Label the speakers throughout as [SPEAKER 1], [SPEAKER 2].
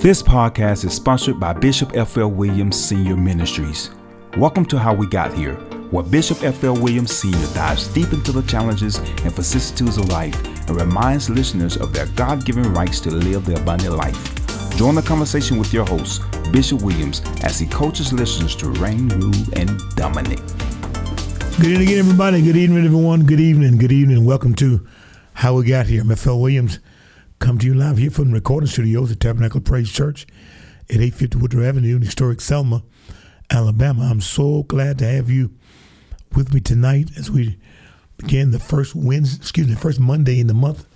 [SPEAKER 1] This podcast is sponsored by Bishop F.L. Williams Senior Ministries. Welcome to How We Got Here, where Bishop F.L. Williams Sr. dives deep into the challenges and vicissitudes of life and reminds listeners of their God given rights to live the abundant life. Join the conversation with your host, Bishop Williams, as he coaches listeners to reign, rule, and dominate.
[SPEAKER 2] Good evening, everybody. Good evening, everyone. Good evening. Good evening. Welcome to How We Got Here. I'm F.L. Williams come to you live here from the recording studios at Tabernacle Praise Church at 850 Woodrow Avenue in historic Selma, Alabama. I'm so glad to have you with me tonight as we begin the first Wednesday, excuse me, first Monday in the month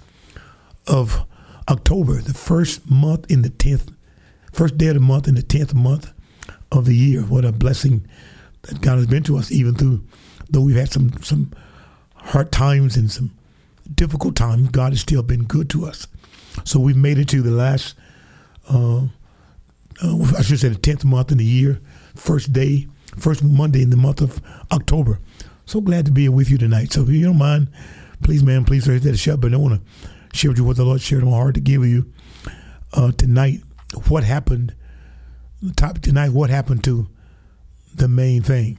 [SPEAKER 2] of October, the first month in the 10th, first day of the month in the 10th month of the year. What a blessing that God has been to us, even through, though we've had some, some hard times and some difficult times, God has still been good to us. So we've made it to the last, uh, uh, I should say, the tenth month in the year, first day, first Monday in the month of October. So glad to be with you tonight. So if you don't mind, please, man, please hit that shut button. I want to share with you what the Lord shared in my heart to give you uh, tonight. What happened? The topic tonight: What happened to the main thing?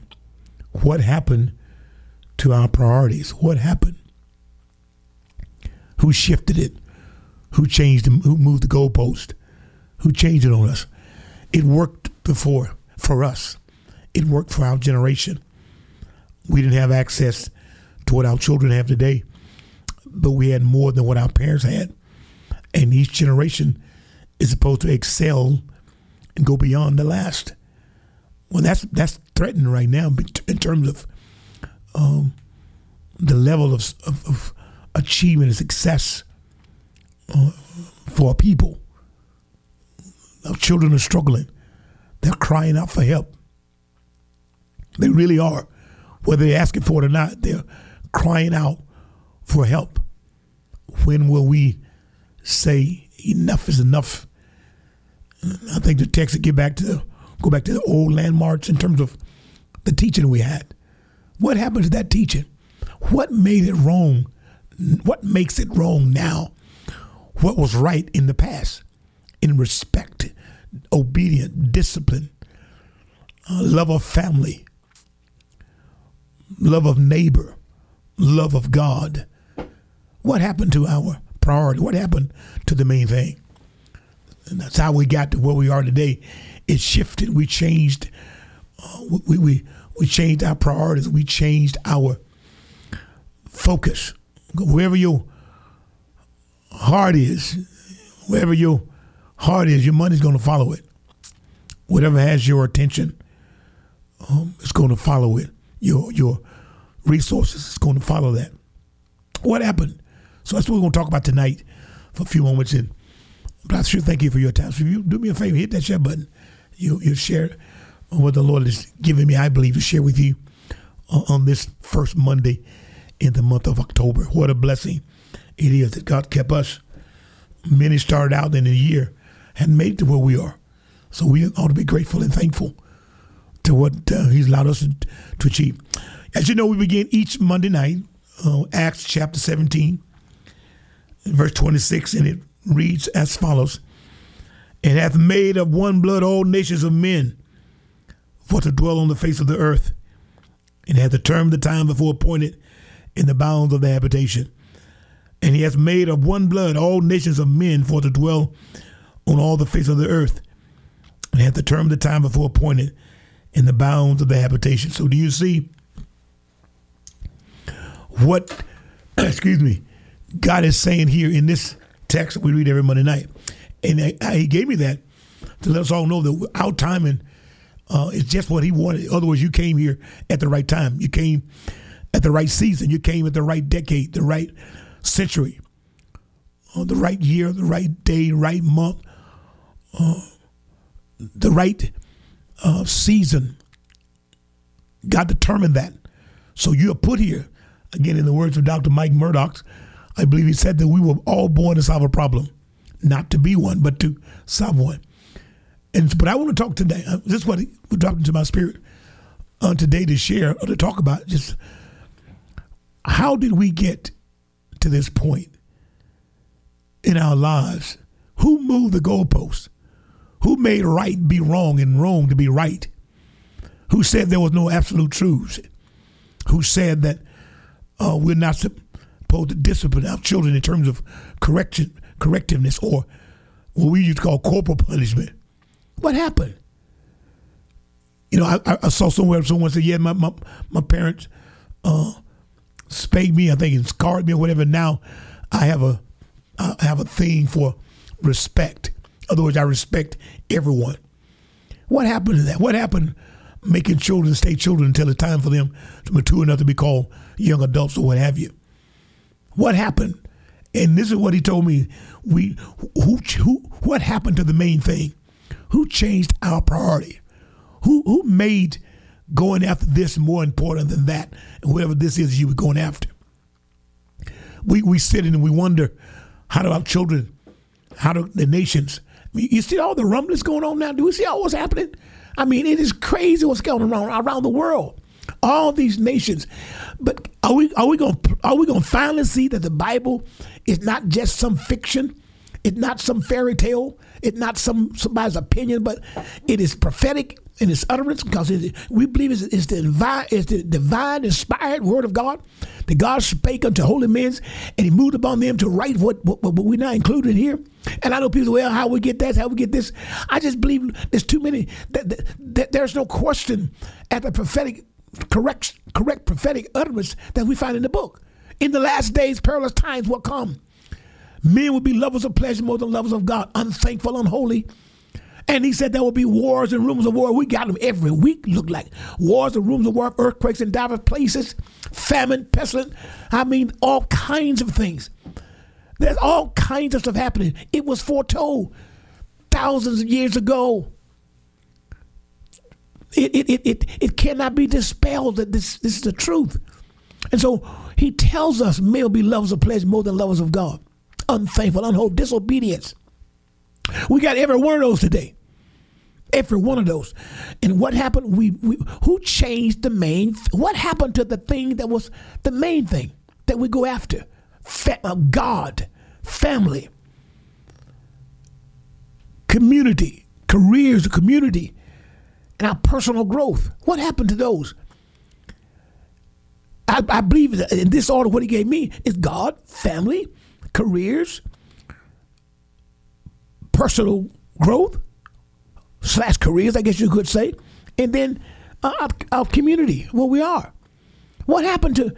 [SPEAKER 2] What happened to our priorities? What happened? Who shifted it? Who changed, who moved the goalpost, who changed it on us. It worked before for us. It worked for our generation. We didn't have access to what our children have today, but we had more than what our parents had. And each generation is supposed to excel and go beyond the last. Well, that's that's threatened right now in terms of um, the level of, of, of achievement and success Uh, for people. Our children are struggling. They're crying out for help. They really are. Whether they're asking for it or not, they're crying out for help. When will we say enough is enough? I think the text would get back to go back to the old landmarks in terms of the teaching we had. What happened to that teaching? What made it wrong? What makes it wrong now? What was right in the past in respect, obedient, discipline, uh, love of family, love of neighbor, love of God. What happened to our priority? What happened to the main thing? And that's how we got to where we are today. It shifted. We changed. Uh, we, we we changed our priorities. We changed our focus. Wherever you heart is, wherever your heart is, your money's going to follow it. Whatever has your attention, um, it's going to follow it. Your your resources is going to follow that. What happened? So that's what we're going to talk about tonight for a few moments. And but I sure thank you for your time. So if you do me a favor, hit that share button. You you share what the Lord is giving me. I believe to share with you on this first Monday in the month of October. What a blessing! It is that God kept us. Many started out in a year and made it to where we are. So we ought to be grateful and thankful to what uh, He's allowed us to, to, achieve. As you know, we begin each Monday night, uh, Acts chapter 17, verse 26, and it reads as follows And hath made of one blood all nations of men for to dwell on the face of the earth, and hath determined the time before appointed in the bounds of the habitation and he has made of one blood all nations of men for to dwell on all the face of the earth, and hath determined the time before appointed in the bounds of the habitation. So do you see what, excuse me, God is saying here in this text we read every Monday night? And he gave me that to let us all know that our timing uh, is just what he wanted. In other words, you came here at the right time. You came at the right season. You came at the right decade, the right century, uh, the right year, the right day, right month, uh, the right uh, season. God determined that. So you are put here, again, in the words of Dr. Mike Murdock, I believe he said that we were all born to solve a problem, not to be one, but to solve one. And but I want to talk today. Uh, this is what we're talking to my spirit uh, today to share or to talk about. Just how did we get to this point in our lives? Who moved the goalposts? Who made right be wrong and wrong to be right? Who said there was no absolute truths? Who said that uh, we're not supposed to discipline our children in terms of correction, correctiveness, or what we used to call corporal punishment? What happened? You know, I, I saw somewhere someone said, "Yeah, my my, my parents uh, spanked me. I think it scarred me or whatever." Now I have a I have a thing for respect. Other words, I respect everyone. What happened to that? What happened making children stay children until it's time for them to mature enough to be called young adults or what have you? What happened? And this is what he told me. We who who what happened to the main thing? Who changed our priority? Who who made going after this more important than that? And whatever this is you were going after. We we sit and we wonder, how do our children, how do the nations you see all the rumblings going on now? Do we see all what's happening? I mean, it is crazy what's going on around the world. All these nations. But are we are we going are we to finally see that the Bible is not just some fiction? It's not some fairy tale. It's not some somebody's opinion, but it is prophetic in its utterance because it, we believe it's, it's, the divine, it's the divine inspired word of God that God spake unto holy men and he moved upon them to write what, what, what we're not included here. And I know people say, well, how we get that, how we get this. I just believe there's too many, that, that, that there's no question at the prophetic, correct, correct prophetic utterance that we find in the book. In the last days, perilous times will come. Men will be lovers of pleasure more than lovers of God, unthankful, unholy and he said there will be wars and rumors of war. We got them every week, look like. Wars and rumors of war, earthquakes in diverse places, famine, pestilence. I mean, all kinds of things. There's all kinds of stuff happening. It was foretold thousands of years ago. It, it, it, it, it cannot be dispelled that this, this is the truth. And so he tells us men will be lovers of pleasure more than lovers of God. Unthankful, unholy, disobedience. We got every one of those today. Every one of those. And what happened? We, we who changed the main? What happened to the thing that was the main thing that we go after? Fa- uh, God, family, community, careers, community, and our personal growth. What happened to those? I, I believe in this order. What He gave me is God, family, careers, personal growth slash careers, I guess you could say, and then uh, our, our community, where we are. What happened to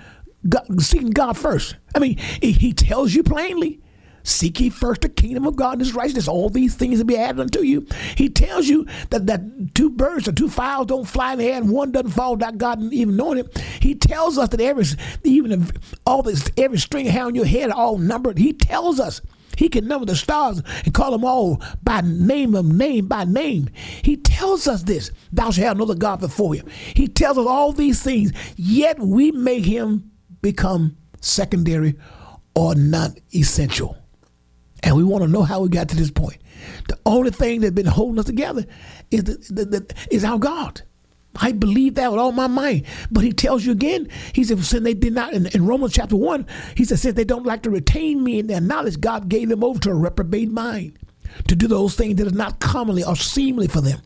[SPEAKER 2] God, seeking God first? I mean, he tells you plainly, seek ye first the kingdom of God and his righteousness. All these things will be added unto you. He tells you that, that two birds or two fowls don't fly in the air and one doesn't fall without God even knowing it. He tells us that every even if all this every string hair on your head all numbered. He tells us he can number the stars and call them all by name of name by name. He tells us this Thou shalt have no other God before him. He tells us all these things, yet we make him become secondary or non essential. And we want to know how we got to this point. The only thing that's been holding us together is, the, the, the, is our God. I believe that with all my mind. But he tells you again, he said, since they did not, in, in, Romans chapter 1, he said, since they don't like to retain me in their knowledge, God gave them over to a reprobate mind to do those things that are not commonly or seemly for them.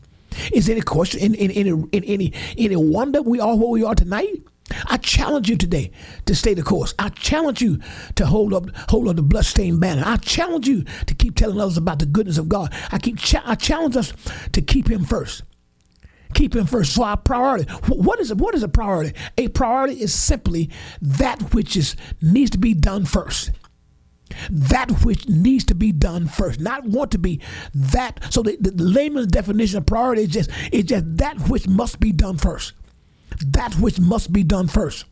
[SPEAKER 2] Is any question, in, in, in, in any, any wonder we are where we are tonight? I challenge you today to stay the course. I challenge you to hold up, hold up the bloodstained banner. I challenge you to keep telling others about the goodness of God. I keep, I challenge us to keep Him first keep him first. So our priority. What is a, what is a priority? A priority is simply that which is needs to be done first. That which needs to be done first, not want to be that. So the, the layman's definition of priority is just is just that which must be done first. That which must be done first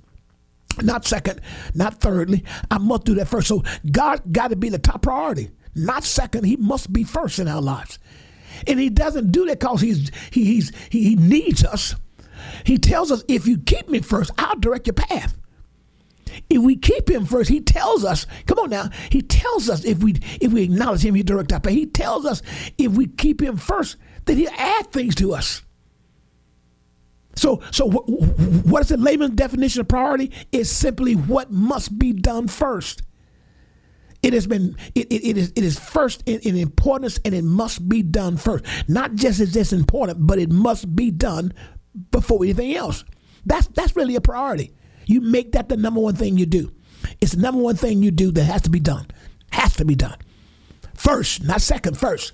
[SPEAKER 2] not second, not thirdly. I must do that first. So God got to be the top priority, not second. He must be first in our lives. And he doesn't do that because he's he, he's he needs us. He tells us, if you keep me first, I'll direct your path. If we keep him first, he tells us, come on now, he tells us if we if we acknowledge him, he direct our path. He tells us if we keep him first, that he'll add things to us. So, so what, what is the layman's definition of priority? Is simply what must be done first. It has been it, it, it is it is first in, in importance and it must be done first. Not just is this important, but it must be done before anything else. That's that's really a priority. You make that the number one thing you do. It's the number one thing you do that has to be done. Has to be done. First, not second, first.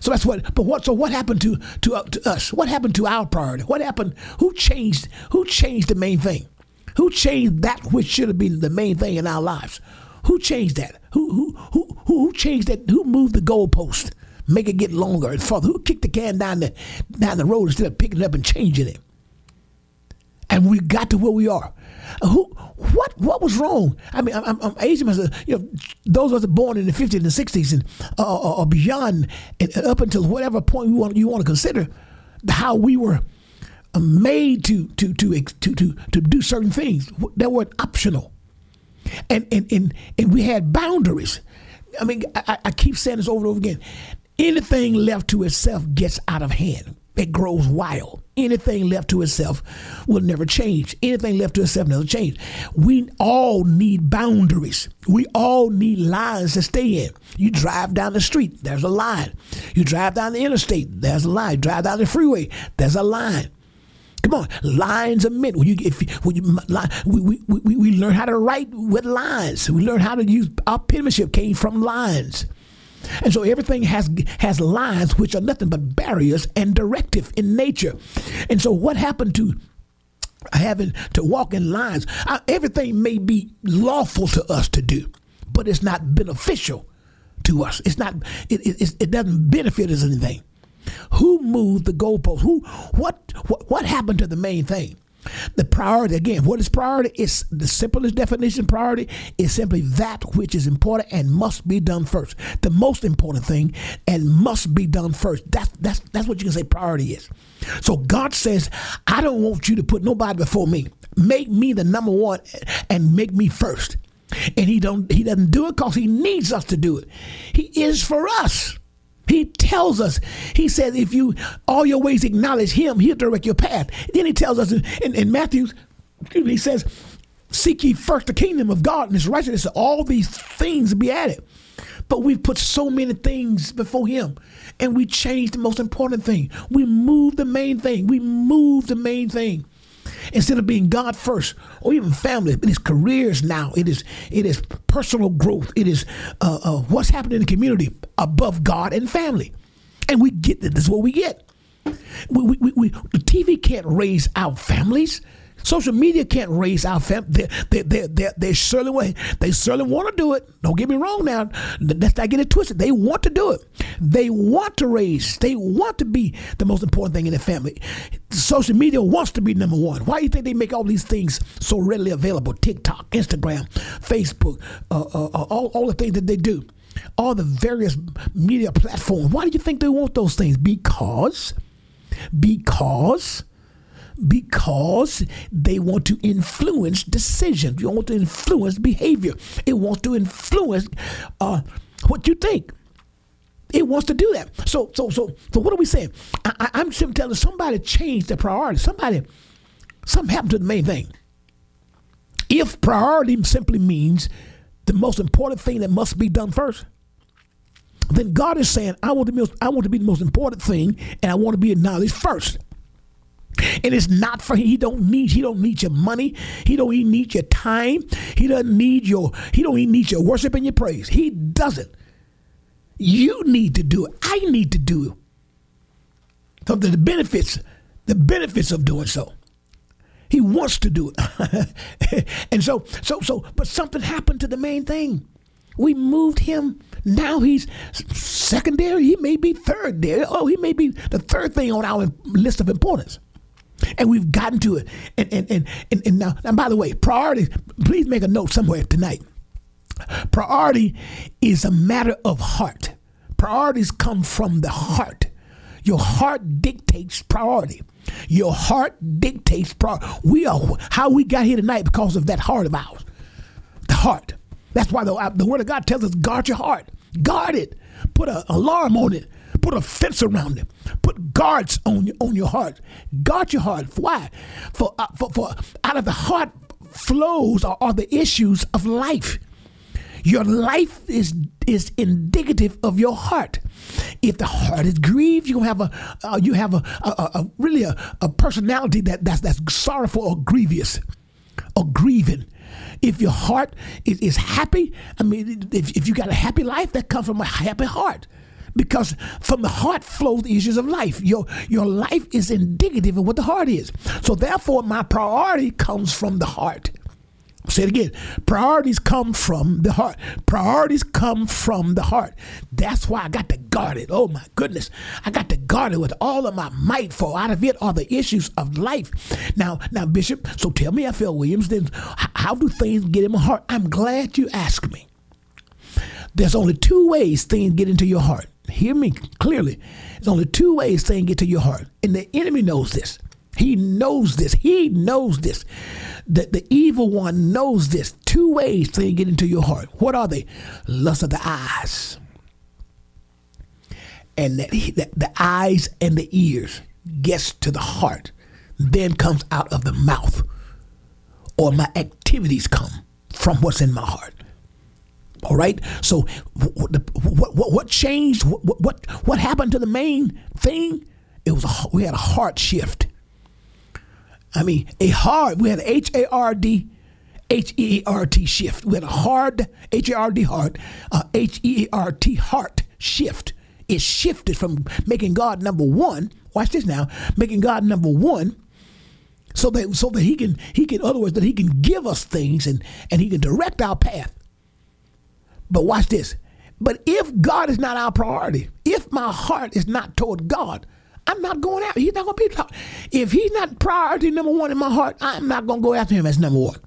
[SPEAKER 2] So that's what. But what? So what happened to to, uh, to us? What happened to our priority? What happened? Who changed? Who changed the main thing? Who changed that which should have been the main thing in our lives? Who changed that? Who who who who changed that? Who moved the goalpost? Make it get longer and further. Who kicked the can down the down the road instead of picking it up and changing it? And we got to where we are. Uh, who? What? What was wrong? I mean, I'm, I'm Asian. You know, those of us born in the 50s and 60s and uh, or, beyond, and up until whatever point you want you want to consider, how we were made to to to to to to do certain things that were optional, and and and and we had boundaries. I mean, I, I keep saying this over and over again. Anything left to itself gets out of hand it grows wild. Anything left to itself will never change. Anything left to itself never change. We all need boundaries. We all need lines to stay in. You drive down the street, there's a line. You drive down the interstate, there's a line. You drive down the freeway, there's a line. Come on, lines are meant. When you if when you we, we, we, we learn how to write with lines. We learn how to use our penmanship came from lines. And so everything has has lines which are nothing but barriers and directive in nature. And so what happened to having to walk in lines? Uh, everything may be lawful to us to do, but it's not beneficial to us. It's not. It, it, it doesn't benefit us anything. Who moved the goalpost? Who? What? What? What happened to the main thing? The priority, again, what is priority? It's the simplest definition priority is simply that which is important and must be done first. The most important thing and must be done first. That's that's that's what you can say priority is. So God says, I don't want you to put nobody before me. Make me the number one and make me first. And he don't he doesn't do it because he needs us to do it. He is for us. He tells us, he says, if you all your ways acknowledge him, he'll direct your path. Then he tells us in, in, in Matthew, he says, seek ye first the kingdom of God and his righteousness, all these things be added. But we've put so many things before him and we changed the most important thing. We moved the main thing. We moved the main thing instead of being God first or even family. It is careers now. It is it is personal growth. It is uh, uh, what's happening in the community above God and family. And we get that. This is what we get. We, we, we, the TV can't raise our families. Social media can't raise our family. They, they, they, they, they certainly, they certainly want to do it. Don't get me wrong now. Let's not get it twisted. They want to do it. They want to raise. They want to be the most important thing in the family. Social media wants to be number one. Why do you think they make all these things so readily available? TikTok, Instagram, Facebook, uh, uh, uh all, all the things that they do. All the various media platforms. Why do you think they want those things? Because, because because they want to influence decisions. You want to influence behavior. It wants to influence uh, what you think. It wants to do that. So, so, so, so, what are we saying? I, am simply telling somebody changed their priority. Somebody, something happened to the main thing. If priority simply means the most important thing that must be done first, then God is saying, I want to be, I want to be the most important thing, and I want to be acknowledged first. And it's not for he don't need he don't need your money. He don't even need your time. He doesn't need your he don't even need your worship and your praise. He doesn't. You need to do it. I need to do it. So the benefits, the benefits of doing so. He wants to do it. and so so so but something happened to the main thing. We moved him. Now he's secondary. He may be third there. Oh, he may be the third thing on our list of importance. And we've gotten to it. And and and and, and now and by the way, priority, please make a note somewhere tonight. Priority is a matter of heart. Priorities come from the heart. Your heart dictates priority. Your heart dictates priority. We are how we got here tonight because of that heart of ours. The heart. That's why the, uh, the word of God tells us guard your heart. Guard it. Put an alarm on it. Put a fence around it. Put guards on your, on your heart. Guard your heart. Why? For, uh, for, for out of the heart flows are, are the issues of life. Your life is is indicative of your heart. If the heart is grieved, you have a uh, you have a, a, a really a, a, personality that that's that's sorrowful or grievous or grieving. If your heart is, is happy, I mean, if, if you got a happy life, that comes from a happy heart because from the heart flow the issues of life. Your your life is indicative of what the heart is. So therefore, my priority comes from the heart. Say it again. Priorities come from the heart. Priorities come from the heart. That's why I got to guard it. Oh my goodness. I got to guard it with all of my might, for out of it are the issues of life. Now, now, Bishop, so tell me, F.L. Williams, then how do things get in my heart? I'm glad you asked me. There's only two ways things get into your heart. Hear me clearly. There's only two ways saying get to your heart. And the enemy knows this. He knows this. He knows this. The, the evil one knows this. Two ways things get into your heart. What are they? Lust of the eyes. And that, the, the eyes and the ears gets to the heart, then comes out of the mouth. Or my activities come from what's in my heart. All right. So what what, what, changed? What, what what happened to the main thing? It was a, we had a heart shift. I mean, a hard. We had H A R D. H E A R T shift. We had a hard H A R D heart, uh, H E A R T shift. It shifted from making God number one. Watch this now, making God number one, so that so that He can He can, other words, that He can give us things and and He can direct our path. But watch this. But if God is not our priority, if my heart is not toward God, I'm not going out. He's not going to be. Talk. If he's not priority number one in my heart, I'm not going to go after him as number one.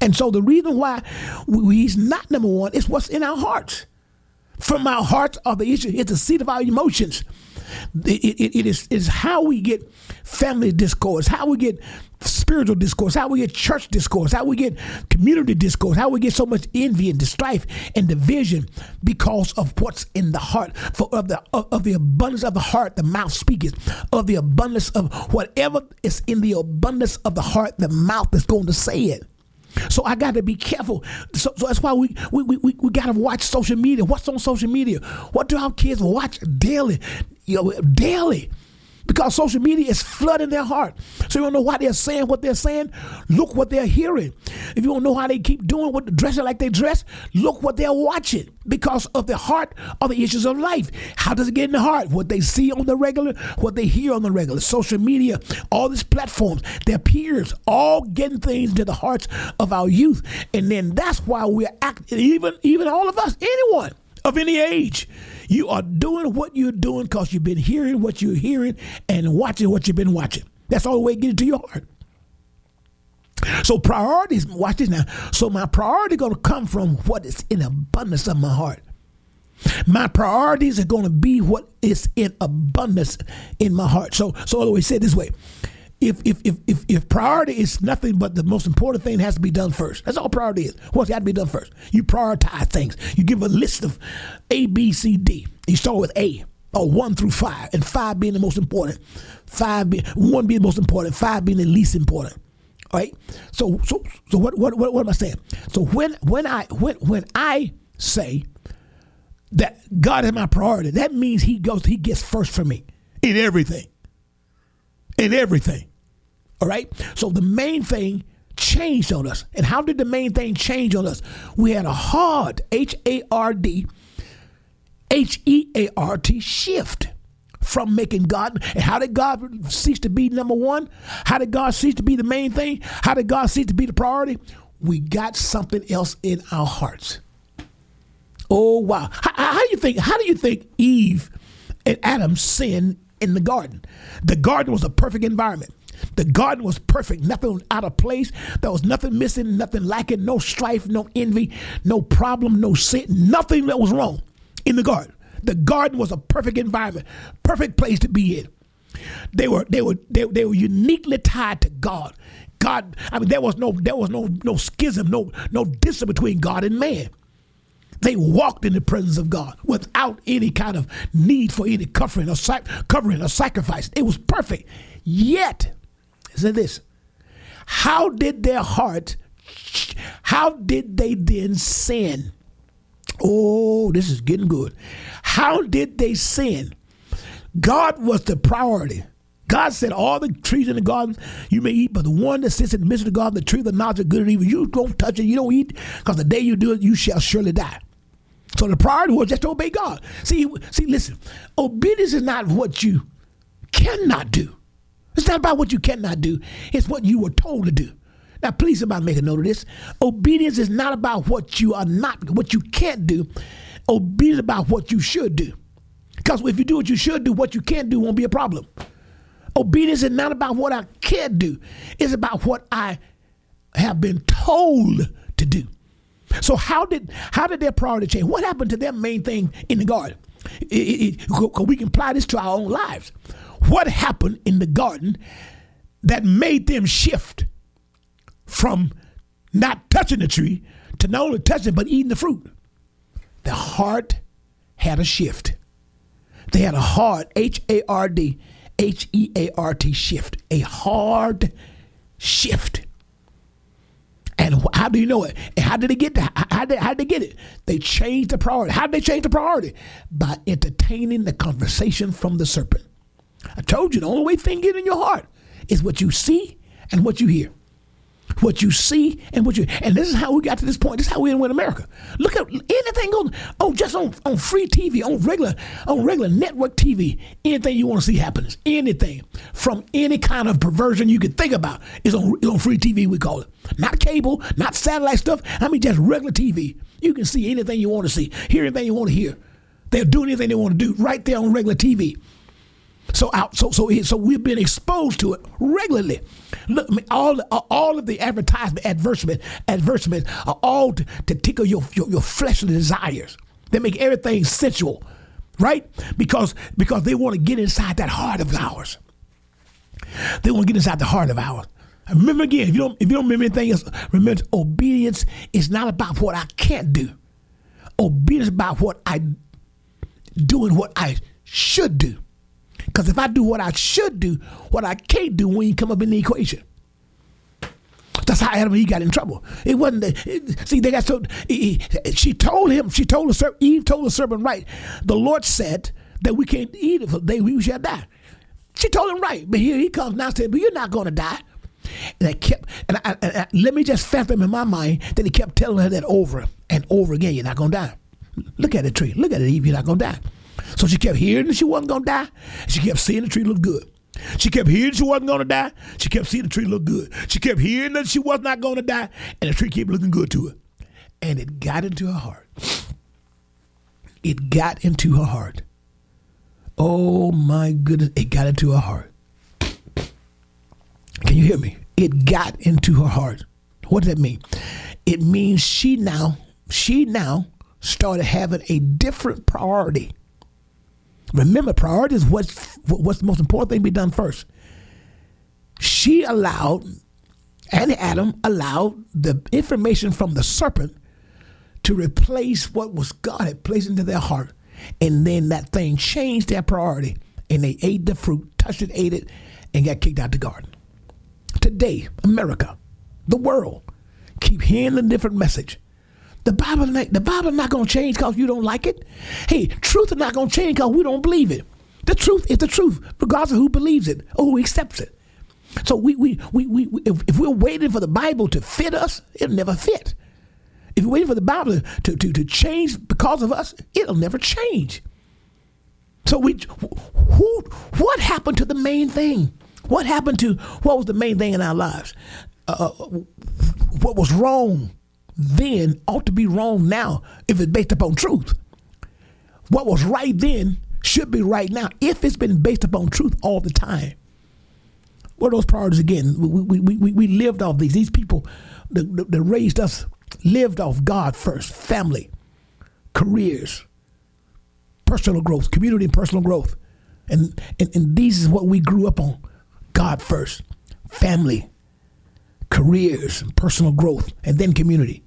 [SPEAKER 2] And so the reason why he's not number one is what's in our hearts. From our hearts are the issue. It's the seat of our emotions. It, it, it is is how we get family discourse, how we get spiritual discourse, how we get church discourse, how we get community discourse, how we get so much envy and strife and division because of what's in the heart. For of the of, of the abundance of the heart, the mouth speaketh. Of the abundance of whatever is in the abundance of the heart, the mouth is going to say it. So I got to be careful. So, so that's why we we, we, we got to watch social media. What's on social media? What do our kids watch daily? You know, daily because social media is flooding their heart. So you don't know why they're saying what they're saying. Look what they're hearing. If you don't know how they keep doing what dressing like they dress, look what they're watching because of the heart of the issues of life. How does it get in the heart? What they see on the regular, what they hear on the regular, social media, all these platforms, their peers, all getting things to the hearts of our youth, and then that's why we're acting. Even even all of us, anyone of any age. You are doing what you're doing because you've been hearing what you're hearing and watching what you've been watching. That's all the way to get into your heart. So priorities, watch this now. So my priority going to come from what is in abundance of my heart. My priorities are going to be what is in abundance in my heart. So, so always say this way: if, if, if, if, if priority is nothing but the most important thing has to be done first. That's all priority is. What's got to be done first? You prioritize things. You give a list of A, B, C, D. You start with A, or one through five, and five being the most important. Five being one being the most important, five being the least important. All right. So so so what what what, what am I saying? So when when I when when I say that God is my priority, that means He goes He gets first for me in everything. In everything. All right. So the main thing changed on us. And how did the main thing change on us? We had a hard H A R D, H E A R T shift from making God. And how did God cease to be number one? How did God cease to be the main thing? How did God cease to be the priority? We got something else in our hearts. Oh wow! How, how do you think? How do you think Eve and Adam sinned in the garden? The garden was a perfect environment. The garden was perfect, nothing out of place. There was nothing missing, nothing lacking, no strife, no envy, no problem, no sin, nothing that was wrong in the garden. The garden was a perfect environment, perfect place to be in. They were they were they, they were uniquely tied to God. God, I mean, there was no there was no no schism, no no distance between God and man. They walked in the presence of God without any kind of need for any covering or covering or sacrifice. It was perfect. Yet Listen to this. How did their heart, how did they then sin? Oh, this is getting good. How did they sin? God was the priority. God said, All the trees in the garden you may eat, but the one that sits in the midst of the garden, the tree of the knowledge of good and evil, you don't touch it, you don't eat, because the day you do it, you shall surely die. So the priority was just to obey God. See, see, listen, obedience is not what you cannot do. It's not about what you cannot do, it's what you were told to do. Now, please, somebody make a note of this. Obedience is not about what you are not, what you can't do. Obedience is about what you should do. Because if you do what you should do, what you can't do won't be a problem. Obedience is not about what I can't do, it's about what I have been told to do. So how did how did their priority change? What happened to their main thing in the garden? It, it, it, we can apply this to our own lives. What happened in the garden that made them shift from not touching the tree to not only touching but eating the fruit? The heart had a shift. They had a hard H A R D H E A R T shift, a hard shift. And how do you know it? And how did they get that? How did, how did they get it? They changed the priority. How did they change the priority? By entertaining the conversation from the serpent. I told you the only way thing get in your heart is what you see and what you hear what you see and what you and this is how we got to this point. This is how we win America. Look at anything on on just on, on free TV, on regular on regular network TV. Anything you want to see happens. Anything from any kind of perversion you could think about is on is on free TV. We call it not cable, not satellite stuff. I mean just regular TV. You can see anything you want to see, hear anything you want to hear. They'll do anything they want to do right there on regular TV. So out, so so so we've been exposed to it regularly. Look, all all of the advertisement, advertisement, advertisement are all to, to tickle your, your your fleshly desires. They make everything sensual, right? Because because they want to get inside that heart of ours. They want to get inside the heart of ours. remember again, if you don't if you don't remember anything else, remember obedience is not about what I can't do. Obedience about what I doing what I should do. Because if I do what I should do, what I can't do when you come up in the equation. That's how Adam and Eve got in trouble. It wasn't. It, see, they got so. He, she told him. She told the. Eve told the serpent, right? The Lord said that we can't eat for the day we shall die. She told him right, but here he comes now saying, "But you're not going to die." And I kept, and, I, and I, let me just fathom in my mind that he kept telling her that over and over again. You're not going to die. Look at the tree. Look at it, Eve. You're not going to die. So she kept hearing that she wasn't going to die. She kept seeing the tree look good. She kept hearing she wasn't going to die. She kept seeing the tree look good. She kept hearing that she was not going to die, and the tree kept looking good to her. And it got into her heart. It got into her heart. Oh my goodness, it got into her heart. Can you hear me? It got into her heart. What does that mean? It means she now, she now started having a different priority Remember, priority is what's what's the most important thing to be done first. She allowed, and Adam allowed the information from the serpent to replace what was God had placed into their heart, and then that thing changed their priority, and they ate the fruit, touched it, ate it, and got kicked out the garden. Today, America, the world, keep hearing the different message the Bible, the Bible not to change because you don't like it. Hey, truth is not to change because we don't believe it. The truth is the truth, regardless of who believes it or who accepts it. So we, we, we, we, if, if we're waiting for the Bible to fit us, it'll never fit. If we're waiting for the Bible to, to, to change because of us, it'll never change. So we, who, what happened to the main thing? What happened to what was the main thing in our lives? Uh, what was wrong? Then ought to be wrong now if it's based upon truth. What was right then should be right now if it's been based upon truth all the time. What are those priorities again? We, we, we, we lived off these. These people that, that raised us lived off God first, family, careers, personal growth, community and personal growth. And, and, and these is what we grew up on God first, family, careers, personal growth, and then community.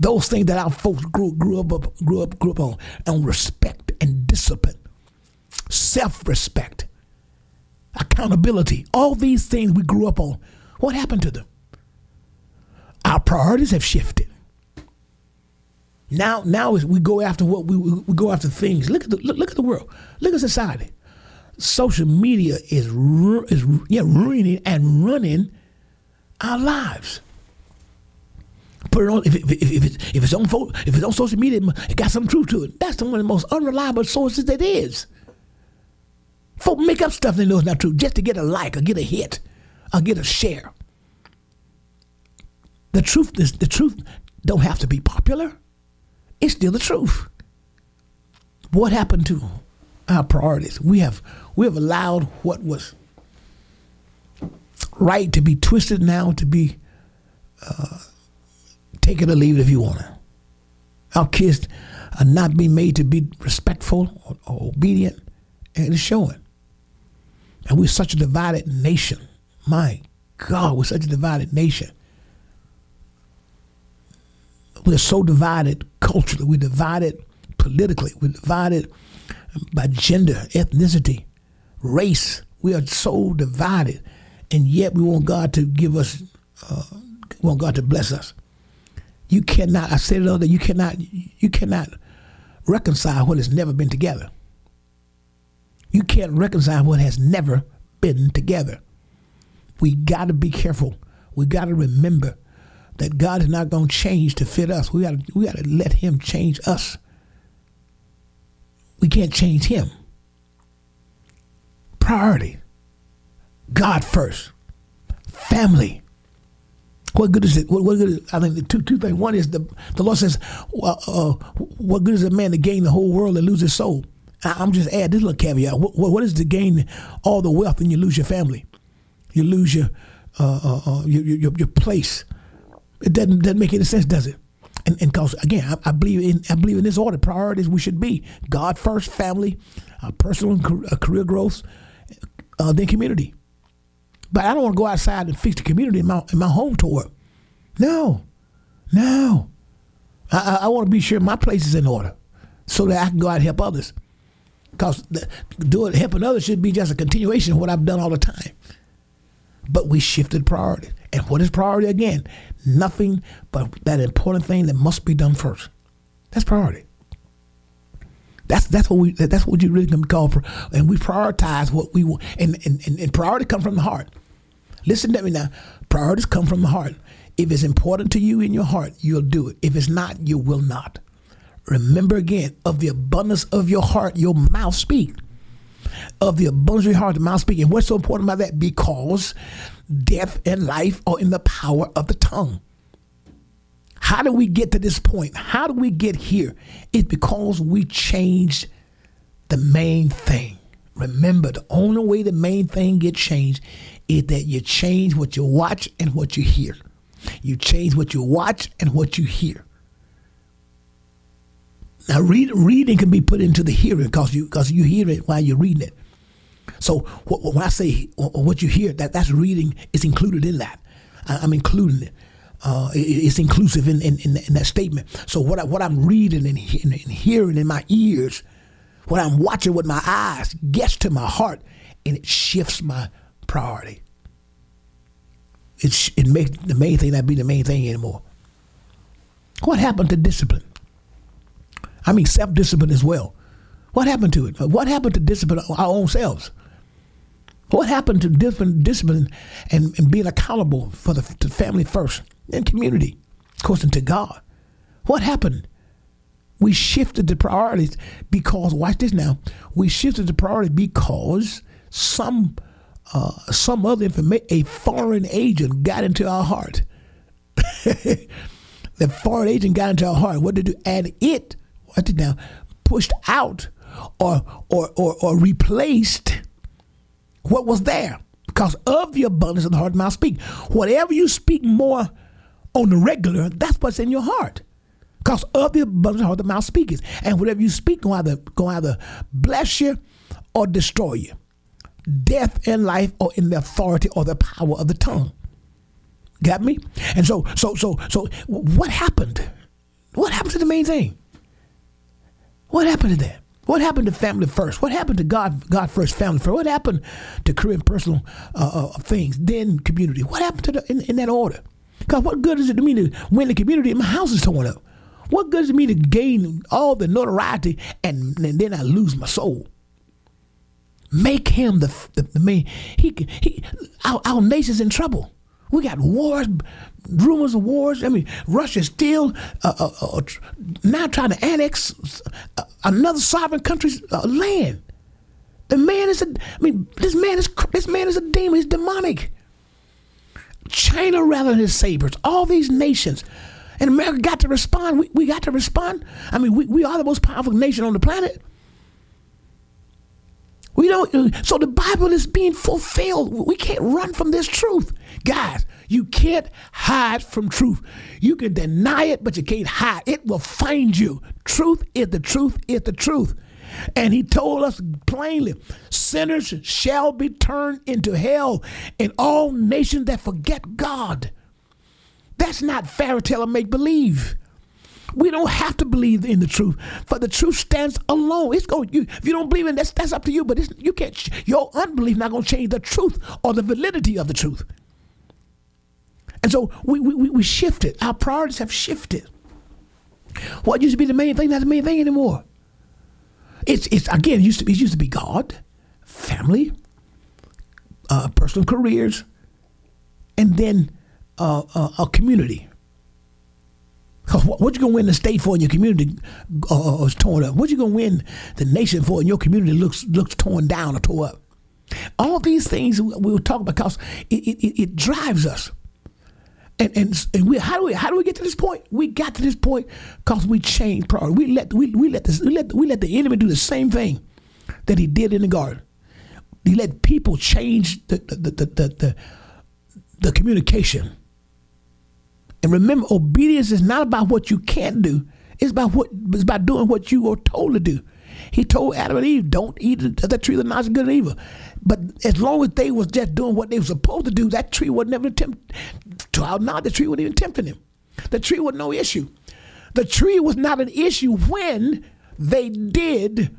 [SPEAKER 2] Those things that our folks grew, grew up, grew up, grew up on, on respect and discipline, self-respect, accountability. All these things we grew up on. What happened to them? Our priorities have shifted. Now, now we go after what we, we go after things. Look at the look, look at the world. Look at society. Social media is is yeah ruining and running our lives. Put it on if, if, if, it's, if it's on if it's on social media, it got some truth to it. That's one of the most unreliable sources that is. Folk make up stuff they know it's not true just to get a like or get a hit or get a share. The truth is the truth don't have to be popular. It's still the truth. What happened to our priorities? We have we have allowed what was right to be twisted now to be uh, take it or leave it if you want to. Our kids are not being made to be respectful or, or obedient, and it's showing. And we're such a divided nation. My God, we're such a divided nation. We're so divided culturally, we're divided politically, we're divided by gender, ethnicity, race. We are so divided, and yet we want God to give us, uh, want God to bless us. You cannot. I said it earlier. You cannot. You cannot reconcile what has never been together. You can't reconcile what has never been together. We got to be careful. We got to remember that God is not going to change to fit us. We got to we got to let Him change us. We can't change Him. Priority. God first. Family. What good is it? What, what good is, I think two two things. One is the the Lord says, uh, "What good is a man to gain the whole world and lose his soul?" I, am just add this little caveat. What, what is to gain all the wealth and you lose your family? You lose your uh, uh, uh your, your, your place. It doesn't doesn't make any sense, does it? And and cause again, I, I, believe in I believe in this order. Priorities we should be God first, family, uh, personal and career growth, then community. But I don't want to go outside and fix the community in my in my home tour. No, no. I, I want to be sure my place is in order so that I can go out and help others. Because doing helping others should be just a continuation of what I've done all the time. But we shifted priority. And what is priority again? Nothing but that important thing that must be done first. That's priority. That's that's what we that's what you really can call for. And we prioritize what we want. And, and, and, and priority come from the heart. Listen to me now. Priorities come from the heart. If it's important to you in your heart, you'll do it. If it's not, you will not. Remember again, of the abundance of your heart, your mouth speak. Of the abundance of your heart, the mouth speak. And what's so important about that? Because death and life are in the power of the tongue. How do we get to this point? How do we get here? It's because we changed the main thing. Remember, the only way the main thing gets changed is that you change what you watch and what you hear. You change what you watch and what you hear. Now, read, reading can be put into the hearing because you because you hear it while you're reading it. So when I say what you hear, that that's reading is included in that. I'm including it. Uh, it's inclusive in, in, in, that statement. So what I, what I'm reading and, and hearing in my ears, what I'm watching with my eyes, gets to my heart, and it shifts my priority. It's, it makes the main thing not be the main thing anymore. What happened to discipline? I mean, self discipline as well. What happened to it? What happened to discipline our own selves? What happened to discipline, discipline and, and being accountable for the family first and community, of course, and to God? What happened? We shifted the priorities because, watch this now, we shifted the priority because some uh, some other information, a foreign agent got into our heart. the foreign agent got into our heart. What did do? And it, watch it now, pushed out or, or, or, or replaced what was there because of the abundance of the heart mouth speak. Whatever you speak more on the regular, that's what's in your heart. Because of the abundance of the heart the mouth speaks. And whatever you speak going either go either bless you or destroy you. Death and life are in the authority or the power of the tongue. Got me? And so so so so what happened? What happened to the main thing? What happened to that? What happened to family first? What happened to God, God first, family first? What happened to career and personal uh, uh, things, then community? What happened to the, in, in that order? Because what good is it to me to win the community and my house is torn up? What good is it me to gain all the notoriety and, and then I lose my soul? Make him the, the, the main. He, he, our, our nation's in trouble. We got wars, rumors of wars. I mean, Russia's still uh, uh, uh, now trying to annex uh, another sovereign country's uh, land. The man is a. I mean, this man is this man is a demon. He's demonic. China rattling his sabers. All these nations. And America got to respond. We, we got to respond. I mean, we, we are the most powerful nation on the planet. We don't. So the Bible is being fulfilled. We can't run from this truth, guys. You can't hide from truth. You can deny it, but you can't hide. It will find you. Truth is the truth. Is the truth. And he told us plainly sinners shall be turned into hell, and all nations that forget God. That's not fairy tale or make believe. We don't have to believe in the truth, for the truth stands alone. It's going. You, if you don't believe in that, that's up to you. But you can't. Your unbelief not going to change the truth or the validity of the truth. And so we, we we shifted. Our priorities have shifted. What used to be the main thing, not the main thing anymore. It's it's again it used to be used to be God, family, uh, personal careers, and then uh, uh, a community. What you gonna win the state for in your community uh, is torn up? What you gonna win the nation for in your community looks looks torn down or tore up? All these things we will talk about because it, it, it drives us. And, and, and we, how do we how do we get to this point? We got to this point because we changed priority. We let we, we let this we let we let the enemy do the same thing that he did in the garden. He let people change the the the the, the, the communication. And remember, obedience is not about what you can't do. It's about what it's about doing what you were told to do. He told Adam and Eve, "Don't eat of the tree of the knowledge of good and evil." But as long as they was just doing what they were supposed to do, that tree would never tempt. To our knowledge, the tree wasn't even tempting them. The tree was no issue. The tree was not an issue when they did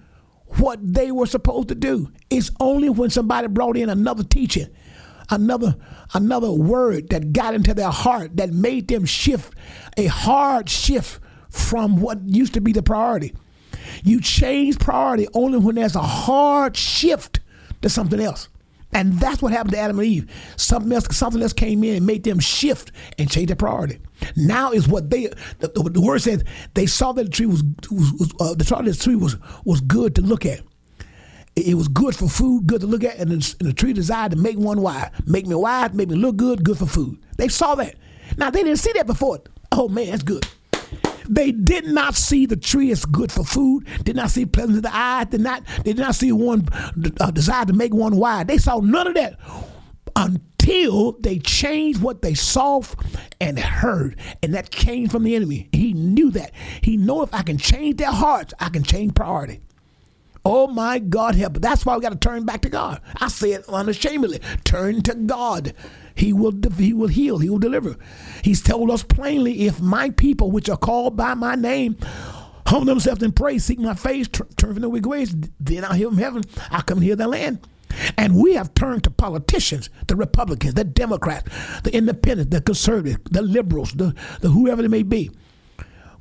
[SPEAKER 2] what they were supposed to do. It's only when somebody brought in another teaching, another another word that got into their heart that made them shift a hard shift from what used to be the priority. You change priority only when there's a hard shift to something else. And that's what happened to Adam and Eve. Something else, something else came in and made them shift and change their priority. Now is what they the, the, word says they saw that the tree was, was, was uh, the tree was was good to look at. It, was good for food, good to look at, and the, and the tree desired to make one wise, make me wise, make me look good, good for food. They saw that. Now they didn't see that before. Oh man, that's good. They did not see the tree as good for food, did not see pleasant to the eye, did not, they did not see one uh, desire to make one wide. They saw none of that until they changed what they saw and heard. And that came from the enemy. He knew that. He know if I can change their hearts, I can change priority. Oh my God, help. That's why we got to turn back to God. I say it unashamedly. Turn to God. He will, he will heal. He will deliver. He's told us plainly, if my people, which are called by my name, humble themselves and pray, seek my face, turn from their wicked ways, then I'll hear from heaven. I'll come heal their land. And we have turned to politicians, the Republicans, the Democrats, the Independents, the Conservatives, the Liberals, the, the whoever they may be.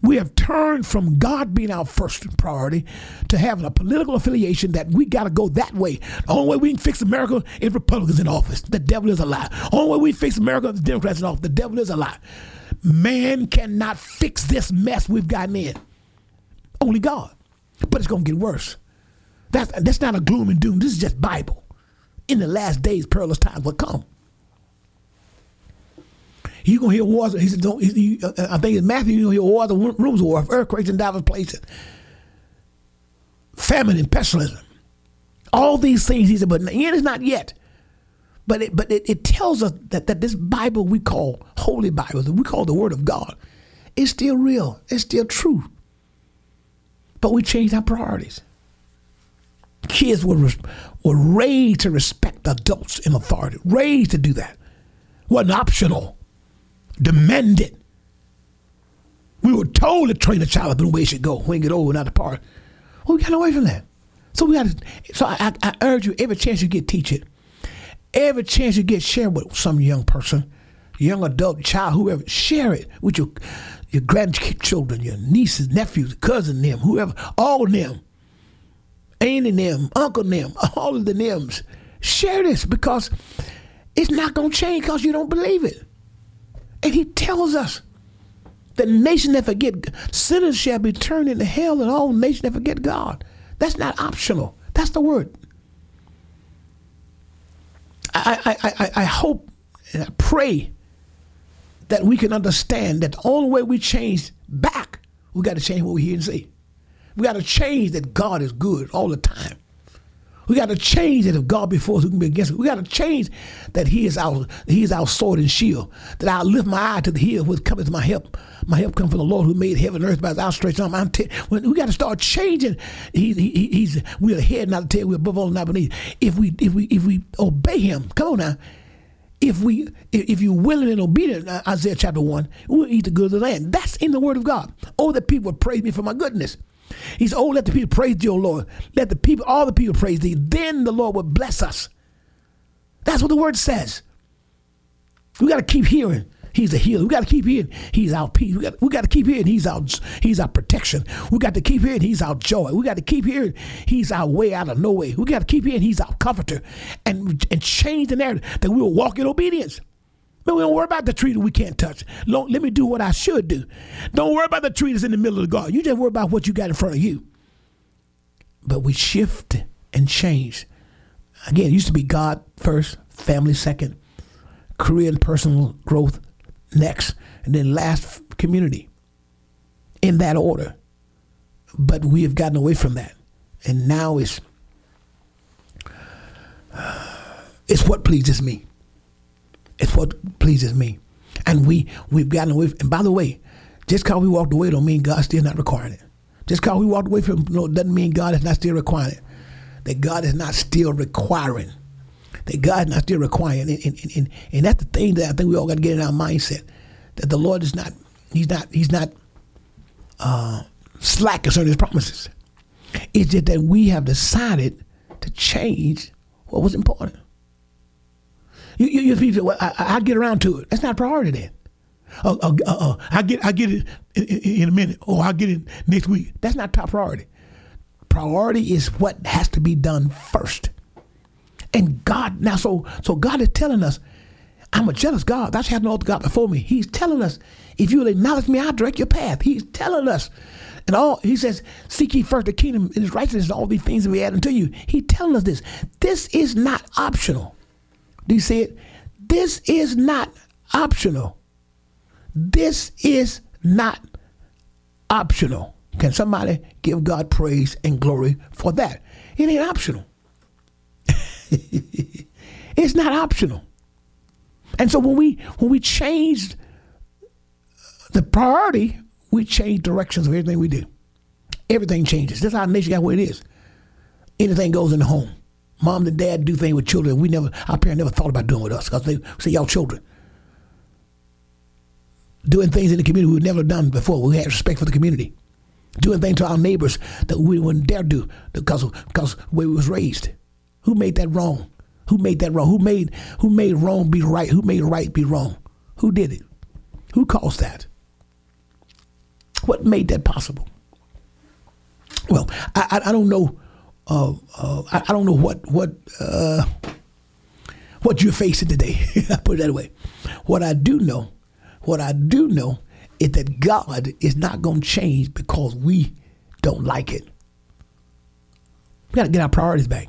[SPEAKER 2] We have turned from God being our first priority to having a political affiliation that we got to go that way. The only way we can fix America is Republicans in office. The devil is a lie. The only way we fix America is Democrats in office. The devil is a lie. Man cannot fix this mess we've gotten in. Only God. But it's going to get worse. That's, that's not a gloom and doom. This is just Bible. In the last days, perilous times will come. You're going to hear wars. He said, don't, he, uh, I think it's Matthew, you're going to hear wars of of war, earthquakes in diverse places, famine and pestilence. All these things, he said, but the end is not yet. But it, but it, it tells us that, that this Bible we call Holy Bible, that we call the Word of God, is still real. It's still true. But we changed our priorities. Kids were, were raised to respect adults in authority, raised to do that. Wasn't optional demanded. We were told to train a child up in the way it should go he get old and out part. Well, we got away from that. So we got to. So I, I, urge you, every chance you get, teach it. Every chance you get, share with some young person, young adult, child, whoever. Share it with your your grandchildren, your nieces, nephews, cousin them, whoever, all of them, auntie them, uncle them, all of the names. Share this because it's not to change because you don't believe it. And he tells us the nation that forget sinners shall be turned into hell, and all nations that forget God. That's not optional. That's the word. I, I, I, I hope and I pray that we can understand that the only way we change back, we got to change what we hear and see. We got to change that God is good all the time. We got to change that if God before us, who can be against us? We got to change that He is our He is our sword and shield. That I lift my eye to the hill, which cometh my help. My help comes from the Lord who made heaven and earth by His outstretched arm. I'm t- we got to start changing. He, he, he's we're the head, not the tail. We're above all, not beneath. If we if we if we obey Him, come on now if we if you're willing and obedient, uh, Isaiah chapter one, we'll eat the good of the land. That's in the word of God. Oh, that people praise me for my goodness. He said, Oh, let the people praise thee, O Lord. Let the people, all the people praise thee. Then the Lord will bless us. That's what the word says. We got to keep hearing. He's a healer. We got to keep hearing. He's our peace. We got, we got to keep hearing. He's our He's our protection. We got to keep hearing. He's our joy. We got to keep hearing. He's our way out of no way. We got to keep hearing. He's our comforter, and and change the narrative that we will walk in obedience. But we don't worry about the tree that we can't touch. Let me do what I should do. Don't worry about the tree that's in the middle of the garden. You just worry about what you got in front of you. But we shift and change. Again, it used to be God first, family second, career and personal growth next, and then last community. In that order. But we have gotten away from that. And now it's it's what pleases me. It's what pleases me. And we we've gotten away. And by the way, just because we walked away don't mean God's still not requiring it. Just because we walked away from no doesn't mean God is not still requiring it. That God is not still requiring. That God is not still requiring. And, and, and, and that's the thing that I think we all got to get in our mindset. That the Lord is not, He's not, He's not uh, slack concerning His promises. It's just that we have decided to change what was important. You, you, you well, I, I get around to it. That's not a priority then. Uh, uh, uh, uh, I get I get it in, in, a minute, or I'll get it next week. That's not top priority. Priority is what has to be done first. And God now, so so God is telling us, I'm a jealous God. That's had no other God before me. He's telling us, if you will acknowledge me, I'll direct your path. He's telling us. And all he says, seek ye first the kingdom and his righteousness, and all these things will be added unto you. He's telling us this. This is not optional. Do you see it? This is not optional. This is not optional. Can somebody give God praise and glory for that? It ain't optional. it's not optional. And so when we when we change the priority, we change directions of everything we do. Everything changes. That's how nation got where it is. Anything goes in the home. Mom and dad do things with children we never, our parents never thought about doing with us because they say y'all children. Doing things in the community we've never done before. We had respect for the community. Doing things to our neighbors that we wouldn't dare do because of, because where we was raised. Who made that wrong? Who made that wrong? Who made who made wrong be right? Who made right be wrong? Who did it? Who caused that? What made that possible? Well, I, I, I don't know uh, uh, I, I, don't know what what uh, what you're facing today. I put it that way. What I do know, what I do know, is that God is not going to change because we don't like it. We got to get our priorities back.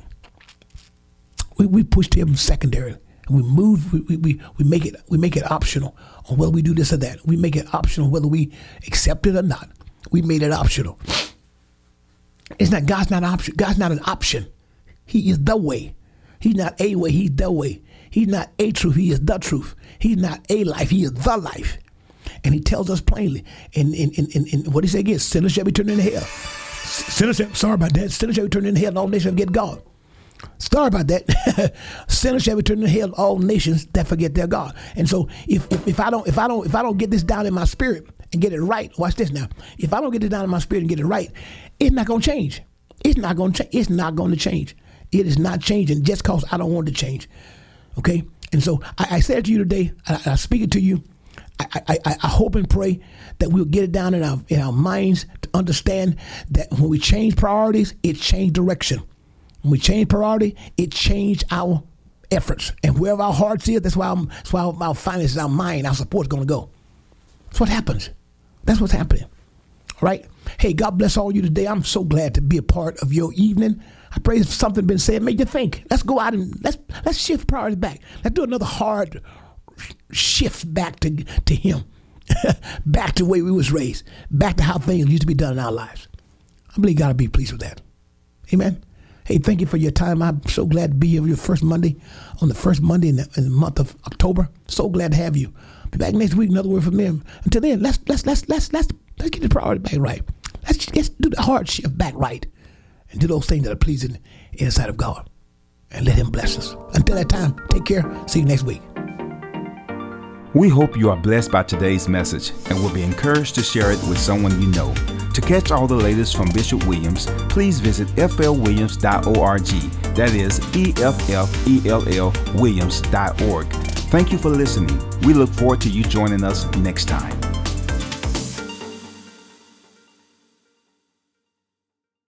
[SPEAKER 2] We, we pushed him secondary. And we move. We, we, we make it we make it optional on whether we do this or that. We make it optional whether we accept it or not. We made it optional. It's not God's not an option. God's not an option. He is the way. He's not a way. He's the way. He's not a truth. He is the truth. He's not a life. He is the life. And he tells us plainly. In in in, in, in what he say again? Sinners shall be turned into hell. Sinners, shall, sorry about that. Sinners shall be turned into hell, and all nations get God. Sorry about that. Sinners shall be turned into hell, all nations that forget their God. And so, if, if if I don't if I don't if I don't get this down in my spirit and get it right, watch this now. If I don't get it down in my spirit and get it right, it's not going to change. It's not going to change. It's not to change. It is not changing just because I don't want to change. Okay? And so I, I said to you today, I, I speak it to you. I, I, I hope and pray that we'll get it down in our in our minds to understand that when we change priorities, it changed direction. When we change priority, it changed our efforts. And wherever our hearts is, that's why I'm, that's why our finances, our mind, our support is going to go. That's what happens. That's what's happening. All right. Hey, God bless all you today. I'm so glad to be a part of your evening. I pray if something been said made you think. Let's go out and let's let's shift priorities back. Let's do another hard shift back to to Him, back to the way we was raised, back to how things used to be done in our lives. I believe God will be pleased with that. Amen. Hey, thank you for your time. I'm so glad to be here your first Monday, on the first Monday in the, in the month of October. So glad to have you. Be back next week. Another word from them. Until then, let's let's let's let's let's let's get the priority back right. Let's let's do the hard shift back right, and do those things that are pleasing in the sight of God, and let Him bless us. Until that time, take care. See you next week.
[SPEAKER 1] We hope you are blessed by today's message and will be encouraged to share it with someone you know. To catch all the latest from Bishop Williams, please visit flwilliams.org. That is E F F E L L Williams.org. Thank you for listening. We look forward to you joining us next time.